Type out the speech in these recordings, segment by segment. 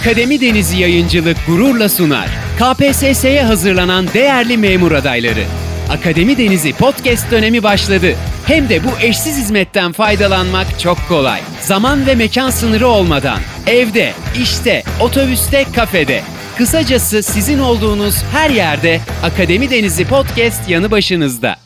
Akademi Denizi Yayıncılık gururla sunar. KPSS'ye hazırlanan değerli memur adayları. Akademi Denizi podcast dönemi başladı. Hem de bu eşsiz hizmetten faydalanmak çok kolay. Zaman ve mekan sınırı olmadan. Evde, işte, otobüste, kafede. Kısacası sizin olduğunuz her yerde Akademi Denizi podcast yanı başınızda.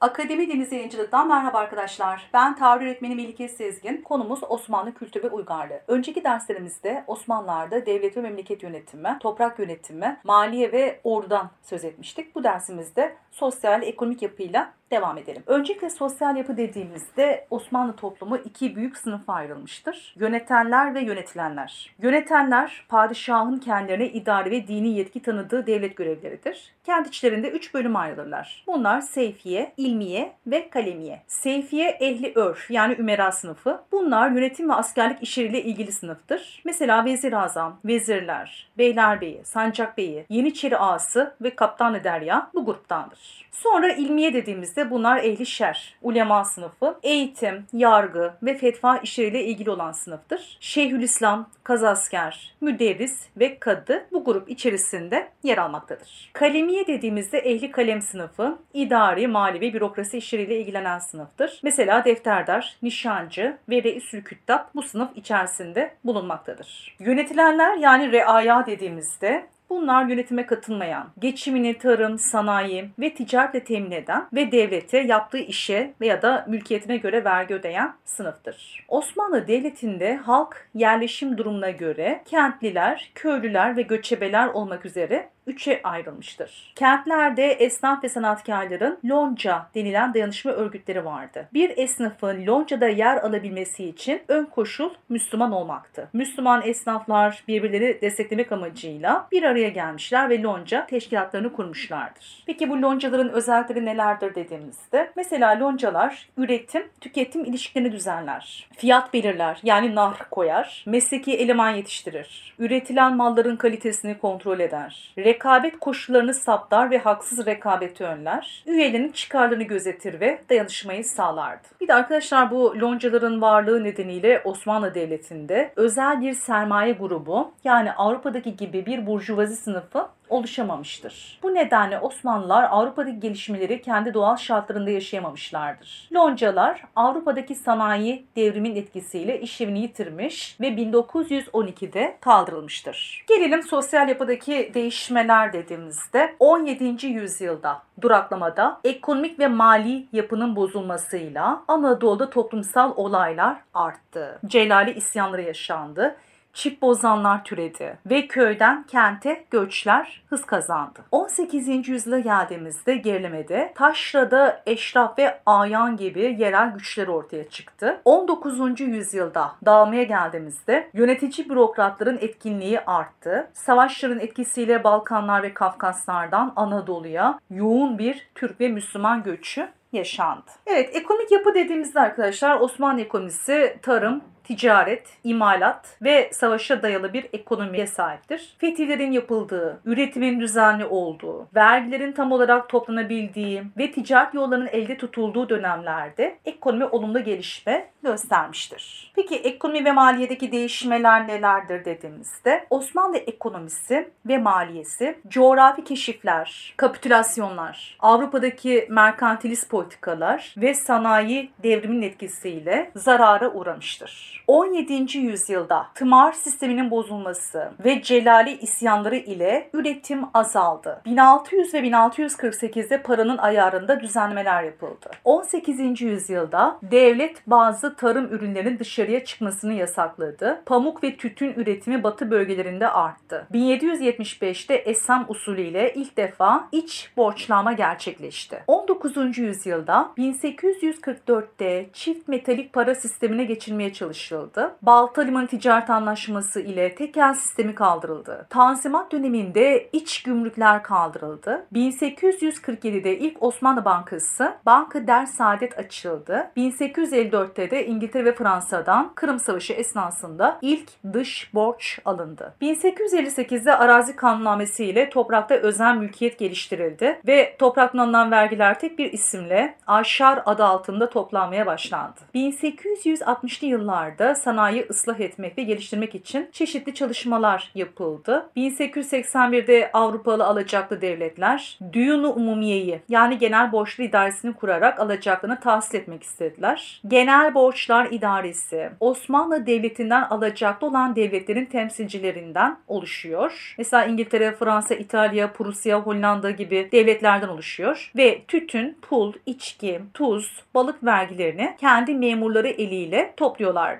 Akademi Deniz Yayıncılık'tan merhaba arkadaşlar. Ben tarih öğretmeni Melike Sezgin. Konumuz Osmanlı kültürü ve uygarlığı. Önceki derslerimizde Osmanlılar'da devlet ve memleket yönetimi, toprak yönetimi, maliye ve ordudan söz etmiştik. Bu dersimizde sosyal, ekonomik yapıyla devam edelim. Öncelikle sosyal yapı dediğimizde Osmanlı toplumu iki büyük sınıfa ayrılmıştır. Yönetenler ve yönetilenler. Yönetenler padişahın kendilerine idari ve dini yetki tanıdığı devlet görevleridir. Kendi içlerinde üç bölüm ayrılırlar. Bunlar seyfiye, ilmiye ve kalemiye. Seyfiye ehli örf yani ümera sınıfı. Bunlar yönetim ve askerlik işleriyle ilgili sınıftır. Mesela vezir azam, vezirler, beylerbeyi, sancakbeyi, yeniçeri ağası ve kaptan derya bu gruptandır. Sonra ilmiye dediğimizde bunlar ehli şer, ulema sınıfı, eğitim, yargı ve fetva işleriyle ilgili olan sınıftır. Şeyhülislam, kazasker, müderris ve kadı bu grup içerisinde yer almaktadır. Kalemiye dediğimizde ehli kalem sınıfı, idari, mali ve bürokrasi işleriyle ilgilenen sınıftır. Mesela defterdar, nişancı ve reisül küttab bu sınıf içerisinde bulunmaktadır. Yönetilenler yani reaya dediğimizde Bunlar yönetime katılmayan, geçimini tarım, sanayi ve ticaretle temin eden ve devlete yaptığı işe veya da mülkiyetine göre vergi ödeyen sınıftır. Osmanlı Devleti'nde halk yerleşim durumuna göre kentliler, köylüler ve göçebeler olmak üzere üçe ayrılmıştır. Kentlerde esnaf ve sanatkarların lonca denilen dayanışma örgütleri vardı. Bir esnafın loncada yer alabilmesi için ön koşul Müslüman olmaktı. Müslüman esnaflar birbirleri desteklemek amacıyla bir araya gelmişler ve lonca teşkilatlarını kurmuşlardır. Peki bu loncaların özellikleri nelerdir dediğimizde mesela loncalar üretim, tüketim ilişkilerini düzenler. Fiyat belirler yani nar koyar. Mesleki eleman yetiştirir. Üretilen malların kalitesini kontrol eder rekabet koşullarını saptar ve haksız rekabeti önler. Üyelerin çıkarlarını gözetir ve dayanışmayı sağlardı. Bir de arkadaşlar bu loncaların varlığı nedeniyle Osmanlı Devleti'nde özel bir sermaye grubu yani Avrupa'daki gibi bir burjuvazi sınıfı oluşamamıştır. Bu nedenle Osmanlılar Avrupa'daki gelişmeleri kendi doğal şartlarında yaşayamamışlardır. Loncalar Avrupa'daki sanayi devrimin etkisiyle işlevini yitirmiş ve 1912'de kaldırılmıştır. Gelelim sosyal yapıdaki değişmeler dediğimizde 17. yüzyılda duraklamada ekonomik ve mali yapının bozulmasıyla Anadolu'da toplumsal olaylar arttı. Celali isyanları yaşandı çift bozanlar türedi ve köyden kente göçler hız kazandı. 18. yüzyıla geldiğimizde gerilemede taşrada eşraf ve ayan gibi yerel güçler ortaya çıktı. 19. yüzyılda dağılmaya geldiğimizde yönetici bürokratların etkinliği arttı. Savaşların etkisiyle Balkanlar ve Kafkaslardan Anadolu'ya yoğun bir Türk ve Müslüman göçü yaşandı. Evet ekonomik yapı dediğimizde arkadaşlar Osmanlı ekonomisi tarım, ticaret, imalat ve savaşa dayalı bir ekonomiye sahiptir. Fetihlerin yapıldığı, üretimin düzenli olduğu, vergilerin tam olarak toplanabildiği ve ticaret yollarının elde tutulduğu dönemlerde ekonomi olumlu gelişme göstermiştir. Peki ekonomi ve maliyedeki değişmeler nelerdir dediğimizde Osmanlı ekonomisi ve maliyesi coğrafi keşifler, kapitülasyonlar, Avrupa'daki merkantilist politikalar ve sanayi devriminin etkisiyle zarara uğramıştır. 17. yüzyılda tımar sisteminin bozulması ve Celali isyanları ile üretim azaldı. 1600 ve 1648'de paranın ayarında düzenlemeler yapıldı. 18. yüzyılda devlet bazı tarım ürünlerinin dışarıya çıkmasını yasakladı. Pamuk ve tütün üretimi batı bölgelerinde arttı. 1775'te Essam usulü ile ilk defa iç borçlama gerçekleşti. 19. yüzyılda 1844'te çift metalik para sistemine geçilmeye çalışıldı. Balta Limanı Ticaret Anlaşması ile tekel sistemi kaldırıldı. Tanzimat döneminde iç gümrükler kaldırıldı. 1847'de ilk Osmanlı Bankası Banka Der Saadet açıldı. 1854'te de İngiltere ve Fransa'dan Kırım Savaşı esnasında ilk dış borç alındı. 1858'de arazi kanunnamesi ile toprakta özel mülkiyet geliştirildi ve topraktan alınan vergiler tek bir isimle Aşar adı altında toplanmaya başlandı. 1860'lı yıllarda Osmanlılar'da sanayi ıslah etmek ve geliştirmek için çeşitli çalışmalar yapıldı. 1881'de Avrupalı alacaklı devletler Düyunu Umumiye'yi yani genel borçlu idaresini kurarak alacaklarını tahsil etmek istediler. Genel Borçlar İdaresi Osmanlı Devleti'nden alacaklı olan devletlerin temsilcilerinden oluşuyor. Mesela İngiltere, Fransa, İtalya, Prusya, Hollanda gibi devletlerden oluşuyor ve tütün, pul, içki, tuz, balık vergilerini kendi memurları eliyle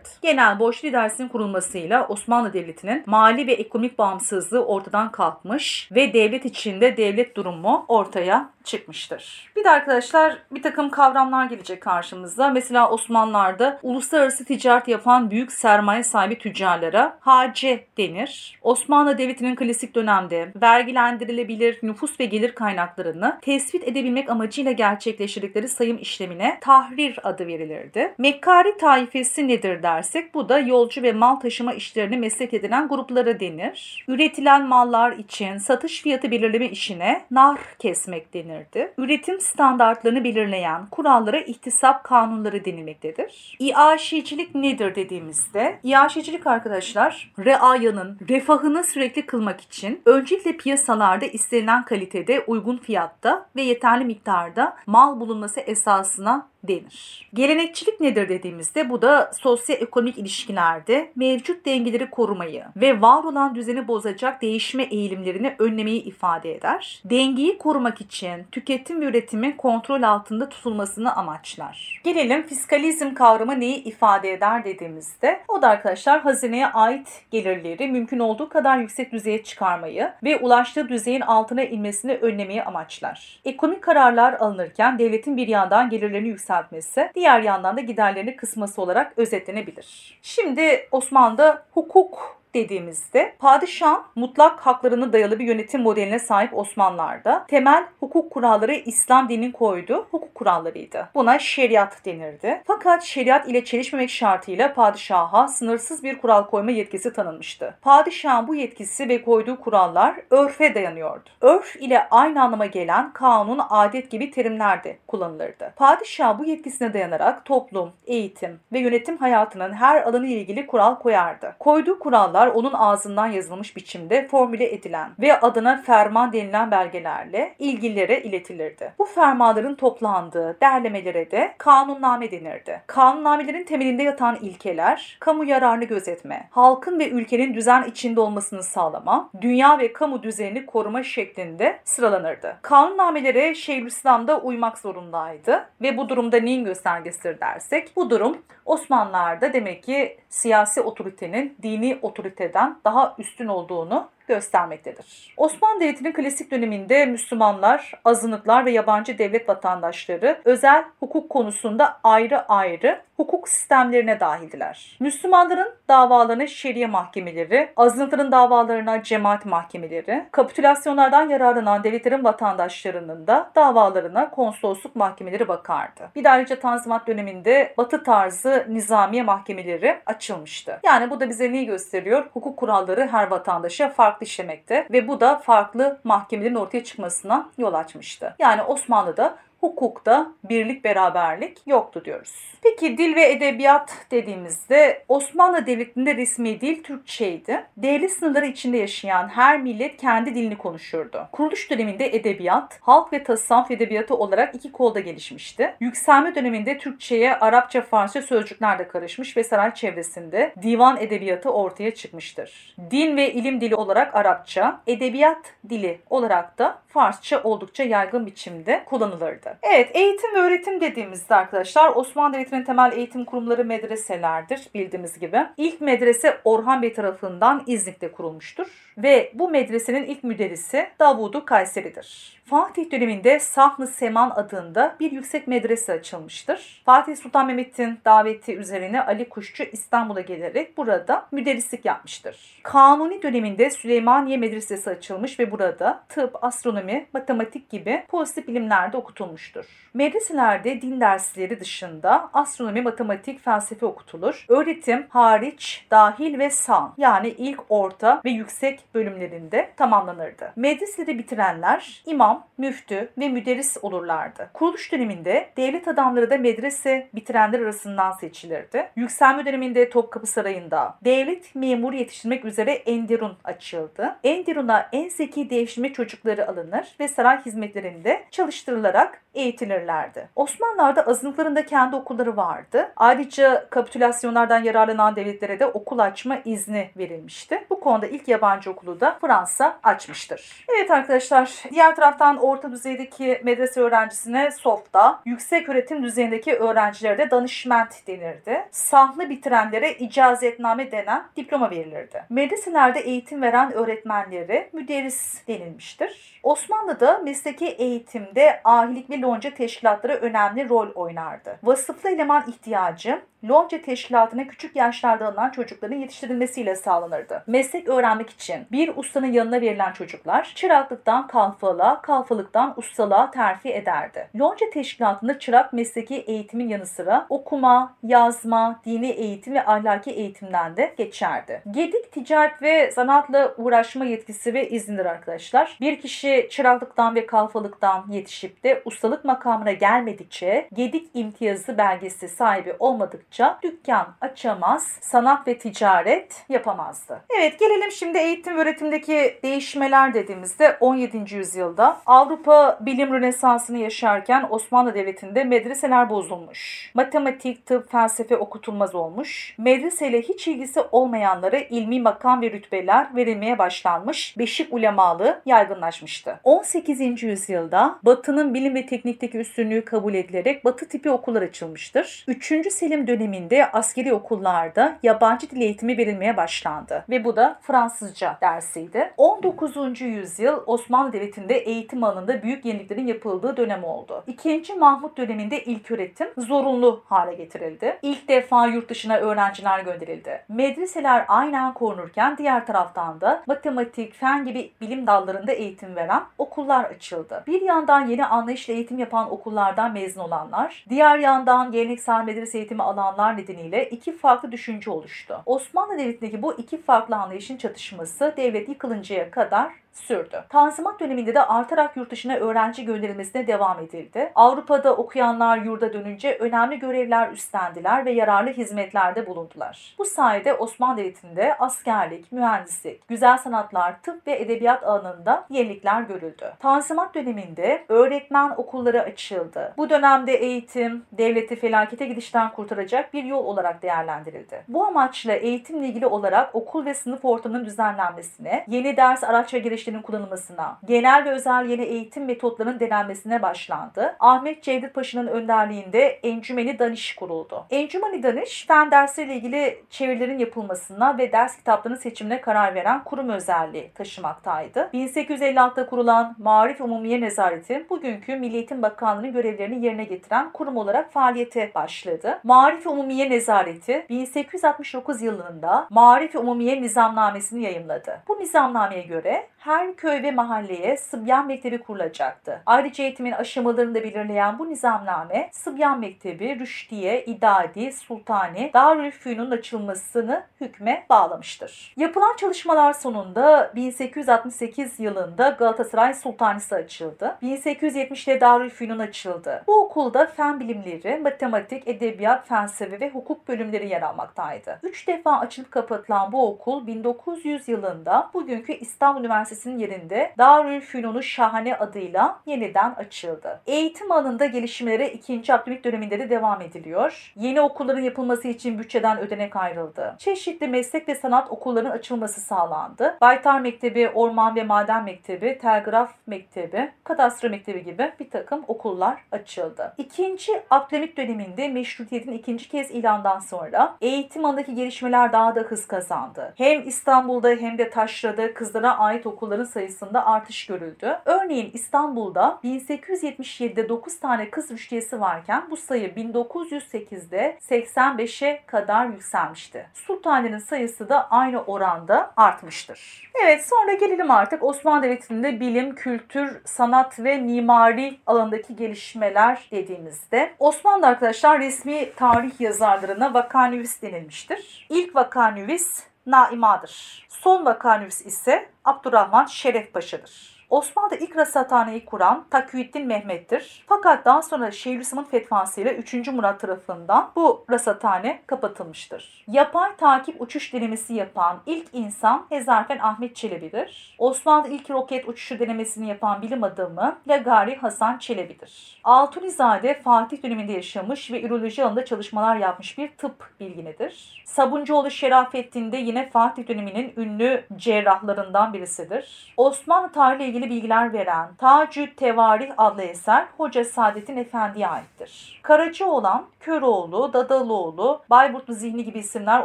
topluyorlardı. Genel Borçlu İdaresi'nin kurulmasıyla Osmanlı Devleti'nin mali ve ekonomik bağımsızlığı ortadan kalkmış ve devlet içinde devlet durumu ortaya çıkmıştır. Bir de arkadaşlar bir takım kavramlar gelecek karşımıza. Mesela Osmanlılar'da uluslararası ticaret yapan büyük sermaye sahibi tüccarlara hace denir. Osmanlı Devleti'nin klasik dönemde vergilendirilebilir nüfus ve gelir kaynaklarını tespit edebilmek amacıyla gerçekleştirdikleri sayım işlemine tahrir adı verilirdi. Mekkari taifesi nedir dersek bu da yolcu ve mal taşıma işlerini meslek edinen gruplara denir. Üretilen mallar için satış fiyatı belirleme işine nar kesmek denirdi. Üretim standartlarını belirleyen kurallara ihtisap kanunları denilmektedir. İaşecilik nedir dediğimizde, İaşecilik arkadaşlar reayanın refahını sürekli kılmak için öncelikle piyasalarda istenilen kalitede, uygun fiyatta ve yeterli miktarda mal bulunması esasına denir. Gelenekçilik nedir dediğimizde bu da sosyoekonomik ilişkilerde mevcut dengeleri korumayı ve var olan düzeni bozacak değişme eğilimlerini önlemeyi ifade eder. Dengeyi korumak için tüketim ve üretimin kontrol altında tutulmasını amaçlar. Gelelim fiskalizm kavramı neyi ifade eder dediğimizde o da arkadaşlar hazineye ait gelirleri mümkün olduğu kadar yüksek düzeye çıkarmayı ve ulaştığı düzeyin altına inmesini önlemeyi amaçlar. Ekonomik kararlar alınırken devletin bir yandan gelirlerini yükseltmesi yükseltmesi, diğer yandan da giderlerini kısması olarak özetlenebilir. Şimdi Osmanlı'da hukuk dediğimizde padişah mutlak haklarına dayalı bir yönetim modeline sahip Osmanlılar'da temel hukuk kuralları İslam dininin koyduğu hukuk kurallarıydı. Buna şeriat denirdi. Fakat şeriat ile çelişmemek şartıyla padişaha sınırsız bir kural koyma yetkisi tanınmıştı. Padişahın bu yetkisi ve koyduğu kurallar örfe dayanıyordu. Örf ile aynı anlama gelen kanun, adet gibi terimler de kullanılırdı. Padişah bu yetkisine dayanarak toplum, eğitim ve yönetim hayatının her alanı ile ilgili kural koyardı. Koyduğu kurallar onun ağzından yazılmış biçimde formüle edilen ve adına ferman denilen belgelerle ilgililere iletilirdi. Bu fermanların toplandığı derlemelere de kanunname denirdi. Kanunnamelerin temelinde yatan ilkeler, kamu yararını gözetme, halkın ve ülkenin düzen içinde olmasını sağlama, dünya ve kamu düzenini koruma şeklinde sıralanırdı. Kanunnamelere Şeyhülislam'da uymak zorundaydı ve bu durumda neyin göstergesidir dersek, bu durum Osmanlılar'da demek ki siyasi otoritenin dini otoriteden daha üstün olduğunu göstermektedir. Osmanlı Devleti'nin klasik döneminde Müslümanlar, azınlıklar ve yabancı devlet vatandaşları özel hukuk konusunda ayrı ayrı hukuk sistemlerine dahildiler. Müslümanların davalarına şeriye mahkemeleri, azınlıkların davalarına cemaat mahkemeleri, kapitülasyonlardan yararlanan devletlerin vatandaşlarının da davalarına konsolosluk mahkemeleri bakardı. Bir de ayrıca Tanzimat döneminde batı tarzı nizamiye mahkemeleri açılmıştı. Yani bu da bize neyi gösteriyor? Hukuk kuralları her vatandaşa farklı işlemekte ve bu da farklı mahkemelerin ortaya çıkmasına yol açmıştı. Yani Osmanlı'da hukukta birlik beraberlik yoktu diyoruz. Peki dil ve edebiyat dediğimizde Osmanlı Devleti'nde resmi dil Türkçeydi. Devlet sınırları içinde yaşayan her millet kendi dilini konuşurdu. Kuruluş döneminde edebiyat, halk ve tasavvuf edebiyatı olarak iki kolda gelişmişti. Yükselme döneminde Türkçe'ye Arapça, Farsça sözcükler de karışmış ve saray çevresinde divan edebiyatı ortaya çıkmıştır. Din ve ilim dili olarak Arapça, edebiyat dili olarak da Farsça oldukça yaygın biçimde kullanılırdı. Evet, eğitim ve öğretim dediğimizde arkadaşlar Osmanlı Devleti'nin temel eğitim kurumları medreselerdir bildiğimiz gibi. İlk medrese Orhan Bey tarafından İznik'te kurulmuştur ve bu medresenin ilk müderrisi Davudu Kayseri'dir. Fatih döneminde Sahn-ı Seman adında bir yüksek medrese açılmıştır. Fatih Sultan Mehmet'in daveti üzerine Ali Kuşçu İstanbul'a gelerek burada müderrislik yapmıştır. Kanuni döneminde Süleymaniye Medresesi açılmış ve burada tıp, astronomi, matematik gibi pozitif bilimlerde okutulmuştur olmuştur. Medreselerde din dersleri dışında astronomi, matematik, felsefe okutulur. Öğretim hariç, dahil ve san yani ilk, orta ve yüksek bölümlerinde tamamlanırdı. Medreseleri bitirenler imam, müftü ve müderris olurlardı. Kuruluş döneminde devlet adamları da medrese bitirenler arasından seçilirdi. Yükselme döneminde Topkapı Sarayı'nda devlet memuru yetiştirmek üzere Enderun açıldı. Enderun'a en zeki devşirme çocukları alınır ve saray hizmetlerinde çalıştırılarak eğitilirlerdi. Osmanlılar'da azınlıklarında kendi okulları vardı. Ayrıca kapitülasyonlardan yararlanan devletlere de okul açma izni verilmişti. Bu konuda ilk yabancı okulu da Fransa açmıştır. Evet arkadaşlar, diğer taraftan orta düzeydeki medrese öğrencisine softa, yüksek öğretim düzeyindeki öğrencilere de danışment denirdi. Sahlı bitirenlere icazetname denen diploma verilirdi. Medreselerde eğitim veren öğretmenlere müderris denilmiştir. Osmanlı'da mesleki eğitimde ahilik ve lonca teşkilatları önemli rol oynardı. Vasıflı eleman ihtiyacı lonca teşkilatına küçük yaşlarda alınan çocukların yetiştirilmesiyle sağlanırdı. Meslek öğrenmek için bir ustanın yanına verilen çocuklar çıraklıktan kalfalığa, kalfalıktan ustalığa terfi ederdi. Lonca teşkilatında çırak mesleki eğitimin yanı sıra okuma, yazma, dini eğitim ve ahlaki eğitimden de geçerdi. Gedik ticaret ve sanatla uğraşma yetkisi ve izindir arkadaşlar. Bir kişi çıraklıktan ve kalfalıktan yetişip de ustalık makamına gelmedikçe gedik imtiyazı belgesi sahibi olmadıkça dükkan açamaz, sanat ve ticaret yapamazdı. Evet gelelim şimdi eğitim ve öğretimdeki değişmeler dediğimizde 17. yüzyılda Avrupa bilim rönesansını yaşarken Osmanlı Devleti'nde medreseler bozulmuş. Matematik, tıp, felsefe okutulmaz olmuş. Medreseyle hiç ilgisi olmayanlara ilmi makam ve rütbeler verilmeye başlanmış. Beşik ulemalığı yaygınlaşmıştı. 18. yüzyılda Batı'nın bilim ve teknikteki üstünlüğü kabul edilerek Batı tipi okullar açılmıştır. 3. Selim döneminde askeri okullarda yabancı dil eğitimi verilmeye başlandı ve bu da Fransızca dersiydi. 19. yüzyıl Osmanlı Devleti'nde eğitim alanında büyük yeniliklerin yapıldığı dönem oldu. 2. Mahmut döneminde ilk öğretim zorunlu hale getirildi. İlk defa yurt dışına öğrenciler gönderildi. Medreseler aynen korunurken diğer taraftan da matematik, fen gibi bilim dallarında eğitim veren okullar açıldı. Bir yandan yeni anlayışla eğitim yapan okullardan mezun olanlar, diğer yandan geleneksel medrese eğitimi alanlar nedeniyle iki farklı düşünce oluştu. Osmanlı Devleti'ndeki bu iki farklı anlayışın çatışması devlet yıkılıncaya kadar sürdü. Tanzimat döneminde de artarak yurt dışına öğrenci gönderilmesine devam edildi. Avrupa'da okuyanlar yurda dönünce önemli görevler üstlendiler ve yararlı hizmetlerde bulundular. Bu sayede Osmanlı Devleti'nde askerlik, mühendislik, güzel sanatlar, tıp ve edebiyat alanında yenilikler görüldü. Tanzimat döneminde öğretmen okulları açıldı. Bu dönemde eğitim, devleti felakete gidişten kurtaracak bir yol olarak değerlendirildi. Bu amaçla eğitimle ilgili olarak okul ve sınıf ortamının düzenlenmesine, yeni ders araç ve girişlerinin kullanılmasına, genel ve özel yeni eğitim metotlarının denenmesine başlandı. Ahmet Cevdet Paşa'nın önderliğinde Encümeni Danış kuruldu. Encümeni Danış, fen dersleriyle ilgili çevirilerin yapılmasına ve ders kitaplarının seçimine karar veren kurum özelliği taşımaktaydı. 1856'da kurulan Marif Umumiye Nezareti, bugünkü Milli Eğitim Bakanlığı'nın görevlerini yerine getiren kurum olarak faaliyete başladı. Marif Umumiye Nezareti, 1869 yılında Marif Umumiye Nizamnamesini yayımladı. Bu nizamnameye göre her köy ve mahalleye Sıbyan Mektebi kurulacaktı. Ayrıca eğitimin aşamalarını da belirleyen bu nizamname Sıbyan Mektebi, Rüşdiye, İdadi, Sultani, Darülfünun'un açılmasını hükme bağlamıştır. Yapılan çalışmalar sonunda 1868 yılında Galatasaray Sultanisi açıldı. 1870'te Darülfünun açıldı. Bu okulda fen bilimleri, matematik, edebiyat, felsefe ve hukuk bölümleri yer almaktaydı. Üç defa açılıp kapatılan bu okul 1900 yılında bugünkü İstanbul Üniversitesi'nin yerinde Darülfünun Şahane adıyla yeniden açıldı. Eğitim alanında gelişmelere 2. Abdülhamit döneminde de devam ediliyor. Yeni okulların yapılması için bütçeden ödenek ayrıldı. Çeşitli meslek ve sanat okullarının açılması sağlandı. Baytar Mektebi, Orman ve Maden Mektebi, Telgraf Mektebi, Kadastro Mektebi gibi bir takım okullar açıldı. İkinci Abdülhamit döneminde meşrutiyetin ikinci kez ilandan sonra eğitim alanındaki gelişmeler daha da hız kazandı. Hem İstanbul'da hem de Taşra'da kızlara ait okullar okulların sayısında artış görüldü. Örneğin İstanbul'da 1877'de 9 tane kız rüştiyesi varken bu sayı 1908'de 85'e kadar yükselmişti. Sultaniye'nin sayısı da aynı oranda artmıştır. Evet sonra gelelim artık Osmanlı Devleti'nde bilim, kültür, sanat ve mimari alanındaki gelişmeler dediğimizde Osmanlı arkadaşlar resmi tarih yazarlarına vakanüvis denilmiştir. İlk vakanüvis Naima'dır. Son vakanüvis ise Abdurrahman Şeref Paşa'dır. Osmanlı'da ilk rasathaneyi kuran Taküddin Mehmet'tir. Fakat daha sonra Şeyhülislam'ın fetvasıyla 3. Murat tarafından bu rasathane kapatılmıştır. Yapay takip uçuş denemesi yapan ilk insan Hezarfen Ahmet Çelebi'dir. Osmanlı ilk roket uçuşu denemesini yapan bilim adamı Lagari Hasan Çelebi'dir. Altunizade Fatih döneminde yaşamış ve üroloji alanında çalışmalar yapmış bir tıp bilginidir. Sabuncuoğlu Şerafettin de yine Fatih döneminin ünlü cerrahlarından birisidir. Osmanlı tarihiyle ilgili bilgiler veren Tacü Tevarih adlı eser Hoca Saadettin Efendi'ye aittir. Karacaoğlan, Köroğlu, Dadalıoğlu, Bayburtlu Zihni gibi isimler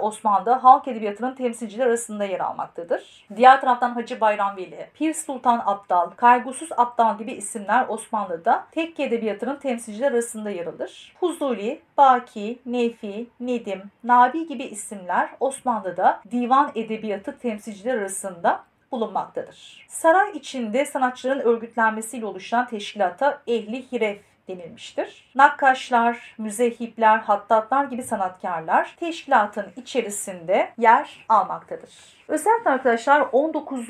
Osmanlı'da halk edebiyatının temsilcileri arasında yer almaktadır. Diğer taraftan Hacı Bayram Veli, Pir Sultan Abdal, Kaygusuz Abdal gibi isimler Osmanlı'da tekke edebiyatının temsilcileri arasında yer alır. Huzuli, Baki, Nefi, Nedim, Nabi gibi isimler Osmanlı'da divan edebiyatı temsilcileri arasında bulunmaktadır. Saray içinde sanatçıların örgütlenmesiyle oluşan teşkilata ehli hiref denilmiştir. Nakkaşlar, müzehipler, hattatlar gibi sanatkarlar teşkilatın içerisinde yer almaktadır. Özellikle arkadaşlar 19.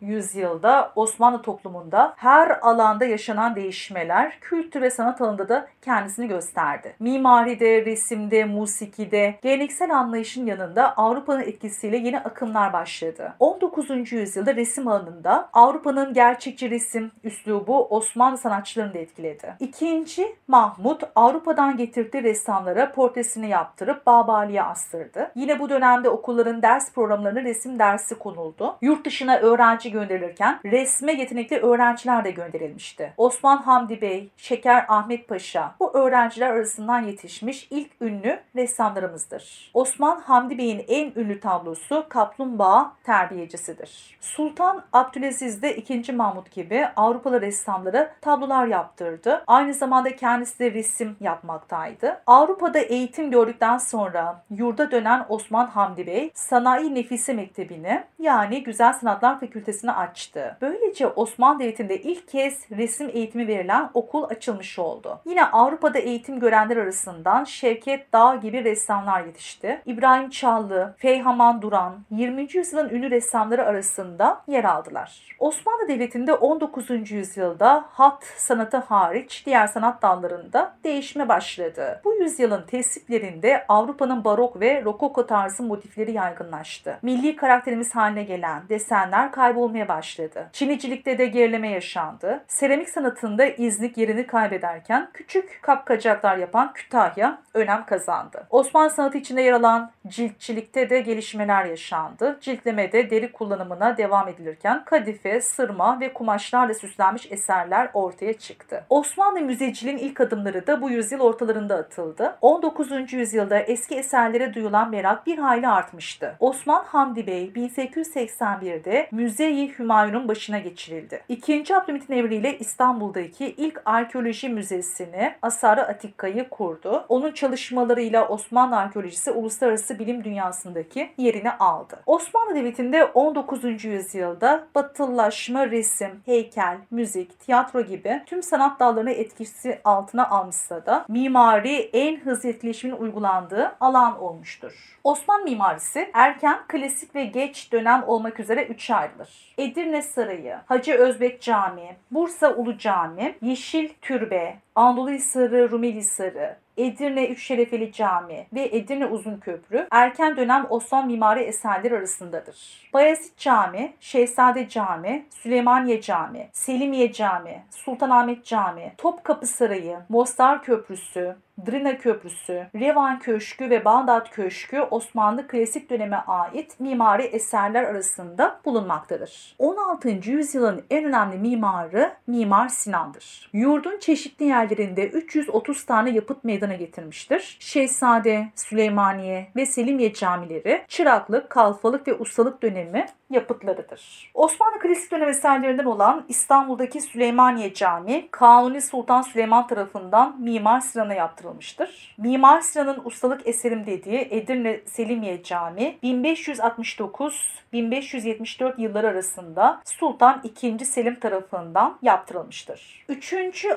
yüzyılda Osmanlı toplumunda her alanda yaşanan değişmeler kültür ve sanat alanında da kendisini gösterdi. Mimaride, resimde, musikide, geleneksel anlayışın yanında Avrupa'nın etkisiyle yeni akımlar başladı. 19. yüzyılda resim alanında Avrupa'nın gerçekçi resim üslubu Osmanlı sanatçılarını da etkiledi. İkinci Mahmut Avrupa'dan getirdiği ressamlara portresini yaptırıp Babali'ye astırdı. Yine bu dönemde okulların ders programlarını resim dersi konuldu. Yurt dışına öğrenci gönderilirken resme yetenekli öğrenciler de gönderilmişti. Osman Hamdi Bey, Şeker Ahmet Paşa bu öğrenciler arasından yetişmiş ilk ünlü ressamlarımızdır. Osman Hamdi Bey'in en ünlü tablosu Kaplumbağa Terbiyecisidir. Sultan Abdülaziz de 2. Mahmut gibi Avrupalı ressamlara tablolar yaptırdı. Aynı zamanda kendisi de resim yapmaktaydı. Avrupa'da eğitim gördükten sonra yurda dönen Osman Hamdi Bey Sanayi Nefise Mektebi'ni yani Güzel Sanatlar Fakültesini açtı. Böylece Osmanlı Devleti'nde ilk kez resim eğitimi verilen okul açılmış oldu. Yine Avrupa'da eğitim görenler arasından Şevket Dağ gibi ressamlar yetişti. İbrahim Çallı, Feyhaman Duran 20. yüzyılın ünlü ressamları arasında yer aldılar. Osmanlı Devleti'nde 19. yüzyılda hat sanatı hariç diğer sanat dallarında değişme başladı. Bu yüzyılın tesiplerinde Avrupa'nın barok ve rokoko tarzı motifleri yaygınlaştı. Milli karakterimiz haline gelen desenler kaybolmaya başladı. Çinicilikte de gerileme yaşandı. Seramik sanatında İznik yerini kaybederken küçük kapkacaklar yapan Kütahya önem kazandı. Osmanlı sanatı içinde yer alan ciltçilikte de gelişmeler yaşandı. Ciltlemede deri kullanımına devam edilirken kadife, sırma ve kumaşlarla süslenmiş eserler ortaya çıktı. Osmanlı müzeciliğin ilk adımları da bu yüzyıl ortalarında atıldı. 19. yüzyılda eski eserlere duyulan merak bir hayli artmıştı. Osman Hamdi Bey 1881'de Müze-i Hümayun'un başına geçirildi. İkinci Abdülhamit devriyle İstanbul'daki ilk arkeoloji müzesini Asarı Atikka'yı kurdu. Onun çalışmalarıyla Osmanlı arkeolojisi uluslararası bilim dünyasındaki yerini aldı. Osmanlı Devleti'nde 19. yüzyılda batılılaşma, resim, heykel, müzik, tiyatro gibi tüm sanat dallarını etkisi altına almışsa da mimari en hızlı etkileşimin uygulandığı alan olmuştur. Osmanlı mimarisi erken, klasik ve geç dönem olmak üzere üçe ayrılır. Edirne Sarayı, Hacı Özbek Camii, Bursa Ulu Cami, Yeşil Türbe, Anadolu Hisarı, Rumeli Hisarı, Edirne Üç Şerefeli Cami ve Edirne Uzun Köprü erken dönem Osmanlı mimari eserleri arasındadır. Bayezid Cami, Şehzade Cami, Süleymaniye Cami, Selimiye Cami, Sultanahmet Cami, Topkapı Sarayı, Mostar Köprüsü, Drina Köprüsü, Revan Köşkü ve Bağdat Köşkü Osmanlı klasik döneme ait mimari eserler arasında bulunmaktadır. 16. yüzyılın en önemli mimarı Mimar Sinan'dır. Yurdun çeşitli yerlerinde 330 tane yapıt meydana getirmiştir. Şehzade, Süleymaniye ve Selimiye camileri çıraklık, kalfalık ve ustalık dönemi yapıtlarıdır. Osmanlı klasik dönem eserlerinden olan İstanbul'daki Süleymaniye Camii, Kanuni Sultan Süleyman tarafından Mimar Sinan'a yaptırılmıştır. Mimar Sinan'ın ustalık eserim dediği Edirne Selimiye Camii 1569-1574 yılları arasında Sultan II. Selim tarafından yaptırılmıştır. 3.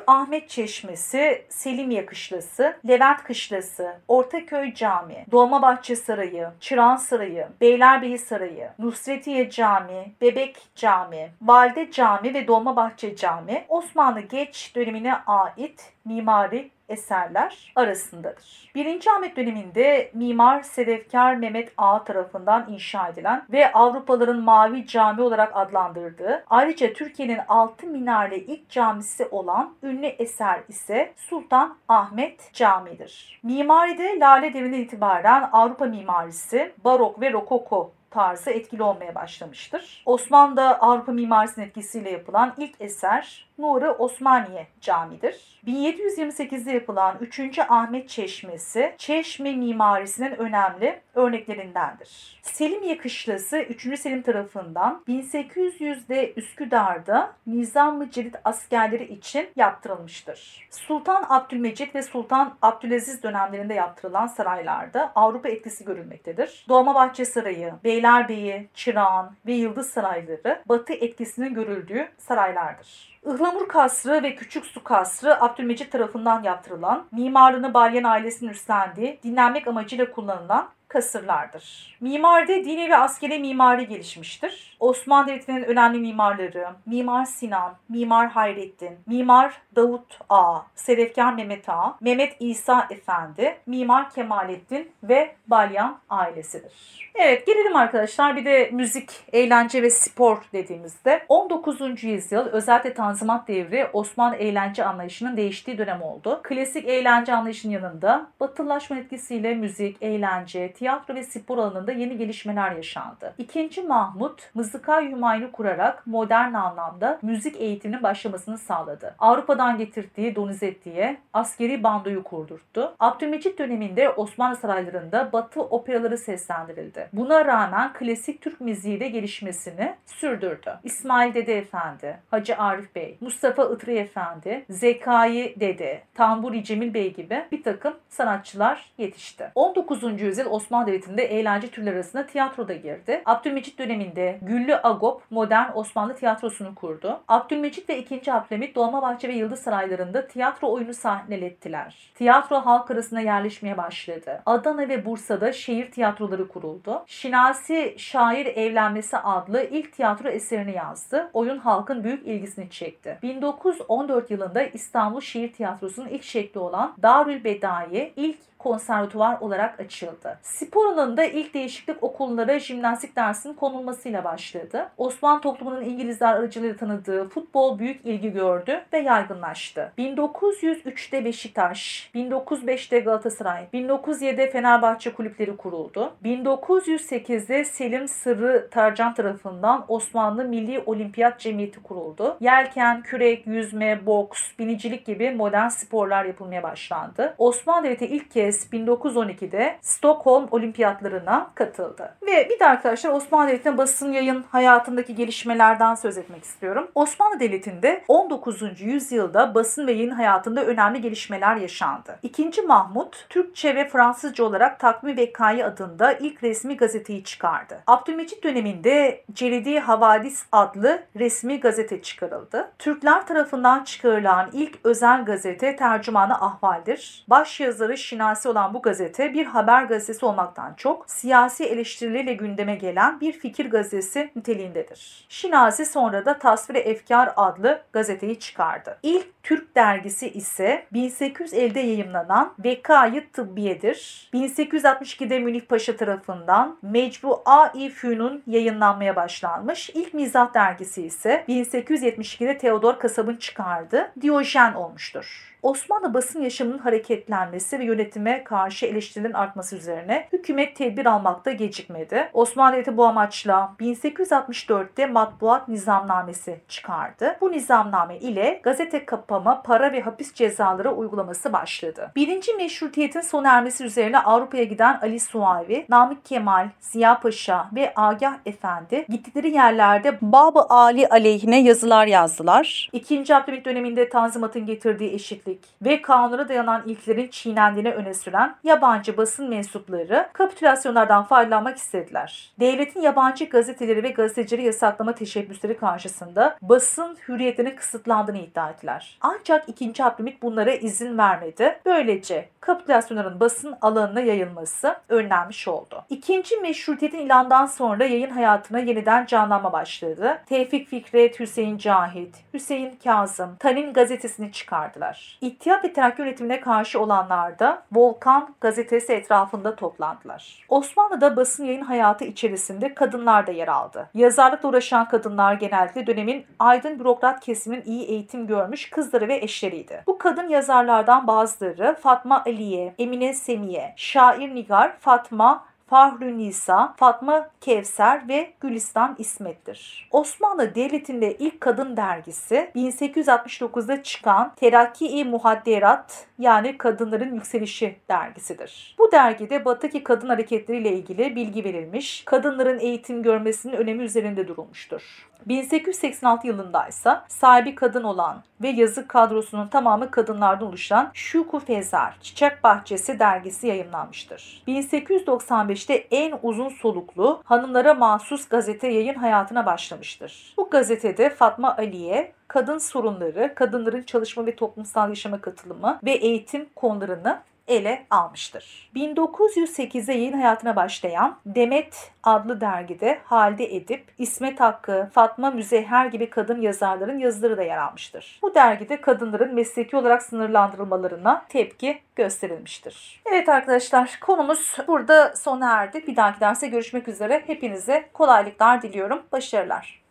Ahmet Çeşmesi, Selimiye Kışlası, Levent Kışlası, Ortaköy Camii, Dolmabahçe Sarayı, Çırağan Sarayı, Beylerbeyi Sarayı, Nusretiye Camii, Bebek Camii, Valide Camii ve Dolmabahçe Camii Osmanlı geç dönemine ait mimari eserler arasındadır. 1. Ahmet döneminde Mimar Sedefkar Mehmet Ağa tarafından inşa edilen ve Avrupalıların Mavi Cami olarak adlandırdığı, ayrıca Türkiye'nin altı minareli ilk camisi olan ünlü eser ise Sultan Ahmet Camii'dir. Mimaride Lale Devri'nden itibaren Avrupa mimarisi, barok ve rokoko tarzı etkili olmaya başlamıştır. Osmanlı'da Avrupa mimarisinin etkisiyle yapılan ilk eser Nuri Osmaniye Camii'dir. 1728'de yapılan 3. Ahmet Çeşmesi, Çeşme mimarisinin önemli örneklerindendir. Selimiye Kışlası 3. Selim tarafından 1800'de Üsküdar'da Nizam-ı Celid askerleri için yaptırılmıştır. Sultan Abdülmecit ve Sultan Abdülaziz dönemlerinde yaptırılan saraylarda Avrupa etkisi görülmektedir. Dolmabahçe Sarayı, Beylerbeyi, Çırağan ve Yıldız Sarayları Batı etkisinin görüldüğü saraylardır. Ihlamur Kasrı ve Küçük Su Kasrı Abdülmecit tarafından yaptırılan, mimarlığını Balyen ailesinin üstlendiği, dinlenmek amacıyla kullanılan kasırlardır. Mimaride dini ve askeri mimari gelişmiştir. Osmanlı Devleti'nin önemli mimarları Mimar Sinan, Mimar Hayrettin, Mimar Davut Ağa, Sedefkar Mehmet Ağa, Mehmet İsa Efendi, Mimar Kemalettin ve Balyan ailesidir. Evet gelelim arkadaşlar bir de müzik, eğlence ve spor dediğimizde 19. yüzyıl özellikle Tanzimat devri Osmanlı eğlence anlayışının değiştiği dönem oldu. Klasik eğlence anlayışının yanında batılılaşma etkisiyle müzik, eğlence, tiyatro ve spor alanında yeni gelişmeler yaşandı. İkinci Mahmut, Mızıkay Hümayun'u kurarak modern anlamda müzik eğitiminin başlamasını sağladı. Avrupa'dan getirdiği Donizetti'ye askeri bandoyu kurdurttu. Abdülmecit döneminde Osmanlı saraylarında batı operaları seslendirildi. Buna rağmen klasik Türk müziği de gelişmesini sürdürdü. İsmail Dede Efendi, Hacı Arif Bey, Mustafa Itri Efendi, Zekai Dede, Tamburi Cemil Bey gibi bir takım sanatçılar yetişti. 19. yüzyıl Osmanlı Devleti'nde eğlence türleri arasında tiyatro da girdi. Abdülmecit döneminde Güllü Agop modern Osmanlı tiyatrosunu kurdu. Abdülmecit ve 2. Abdülhamit Dolmabahçe ve Yıldız Saraylarında tiyatro oyunu sahnelettiler. Tiyatro halk arasında yerleşmeye başladı. Adana ve Bursa'da şehir tiyatroları kuruldu. Şinasi Şair Evlenmesi adlı ilk tiyatro eserini yazdı. Oyun halkın büyük ilgisini çekti. 1914 yılında İstanbul Şehir Tiyatrosu'nun ilk şekli olan Darül Bedai ilk konservatuvar olarak açıldı. Spor alanında ilk değişiklik okullara jimnastik dersinin konulmasıyla başladı. Osmanlı toplumunun İngilizler aracılığıyla tanıdığı futbol büyük ilgi gördü ve yaygınlaştı. 1903'te Beşiktaş, 1905'te Galatasaray, 1907'de Fenerbahçe kulüpleri kuruldu. 1908'de Selim Sırrı Tarcan tarafından Osmanlı Milli Olimpiyat Cemiyeti kuruldu. Yelken, kürek, yüzme, boks, binicilik gibi modern sporlar yapılmaya başlandı. Osmanlı Devleti ilk kez kez 1912'de Stockholm Olimpiyatlarına katıldı. Ve bir de arkadaşlar Osmanlı Devleti'nin basın yayın hayatındaki gelişmelerden söz etmek istiyorum. Osmanlı Devleti'nde 19. yüzyılda basın ve yayın hayatında önemli gelişmeler yaşandı. İkinci Mahmut, Türkçe ve Fransızca olarak Takvim Vekkai adında ilk resmi gazeteyi çıkardı. Abdülmecit döneminde Celidi Havadis adlı resmi gazete çıkarıldı. Türkler tarafından çıkarılan ilk özel gazete Tercümanı Ahval'dir. Baş yazarı Şinasi olan bu gazete bir haber gazetesi olmaktan çok siyasi eleştirileriyle gündeme gelen bir fikir gazetesi niteliğindedir. Şinasi sonra da Tasvir-i Efkar adlı gazeteyi çıkardı. İlk Türk dergisi ise 1850'de yayımlanan Vekayı Tıbbiye'dir. 1862'de Münih Paşa tarafından Mecbu-a-i Fünun yayınlanmaya başlanmış. İlk mizah dergisi ise 1872'de Theodor Kasab'ın çıkardığı Diyojen olmuştur. Osmanlı basın yaşamının hareketlenmesi ve yönetime karşı eleştirilerin artması üzerine hükümet tedbir almakta gecikmedi. Osmanlı bu amaçla 1864'te matbuat nizamnamesi çıkardı. Bu nizamname ile gazete kapama, para ve hapis cezaları uygulaması başladı. Birinci meşrutiyetin sona ermesi üzerine Avrupa'ya giden Ali Suavi, Namık Kemal, Ziya Paşa ve Agah Efendi gittikleri yerlerde Bab-ı Ali aleyhine yazılar yazdılar. İkinci Abdülhamit döneminde Tanzimat'ın getirdiği eşitlik ve kanuna dayanan ilklerin çiğnendiğini öne süren yabancı basın mensupları kapitülasyonlardan faydalanmak istediler. Devletin yabancı gazeteleri ve gazetecileri yasaklama teşebbüsleri karşısında basın hürriyetinin kısıtlandığını iddia ettiler. Ancak 2. Abdülhamit bunlara izin vermedi. Böylece kapitülasyonların basın alanına yayılması önlenmiş oldu. İkinci meşrutiyetin ilandan sonra yayın hayatına yeniden canlanma başladı. Tevfik Fikret, Hüseyin Cahit, Hüseyin Kazım, Tanin gazetesini çıkardılar. İttihat ve Terakki yönetimine karşı olanlar da Volkan gazetesi etrafında toplandılar. Osmanlı'da basın yayın hayatı içerisinde kadınlar da yer aldı. Yazarlıkla uğraşan kadınlar genellikle dönemin aydın bürokrat kesiminin iyi eğitim görmüş kızları ve eşleriydi. Bu kadın yazarlardan bazıları Fatma Aliye, Emine Semiye, Şair Nigar, Fatma Fahrü Nisa, Fatma Kevser ve Gülistan İsmet'tir. Osmanlı Devleti'nde ilk kadın dergisi 1869'da çıkan Terakki-i Muhadderat yani Kadınların Yükselişi dergisidir. Bu dergide Batı'daki kadın hareketleriyle ilgili bilgi verilmiş, kadınların eğitim görmesinin önemi üzerinde durulmuştur. 1886 yılında ise sahibi kadın olan ve yazı kadrosunun tamamı kadınlardan oluşan Şuku Fezar Çiçek Bahçesi dergisi yayımlanmıştır. 1895'te en uzun soluklu hanımlara mahsus gazete yayın hayatına başlamıştır. Bu gazetede Fatma Aliye kadın sorunları, kadınların çalışma ve toplumsal yaşama katılımı ve eğitim konularını ele almıştır. 1908'de yayın hayatına başlayan Demet adlı dergide Halide Edip, İsmet Hakkı, Fatma Müzehher gibi kadın yazarların yazıları da yer almıştır. Bu dergide kadınların mesleki olarak sınırlandırılmalarına tepki gösterilmiştir. Evet arkadaşlar konumuz burada sona erdi. Bir dahaki derste görüşmek üzere. Hepinize kolaylıklar diliyorum. Başarılar.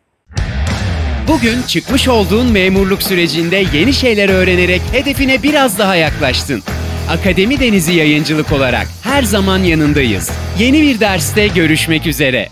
Bugün çıkmış olduğun memurluk sürecinde yeni şeyler öğrenerek hedefine biraz daha yaklaştın. Akademi Denizi Yayıncılık olarak her zaman yanındayız. Yeni bir derste görüşmek üzere.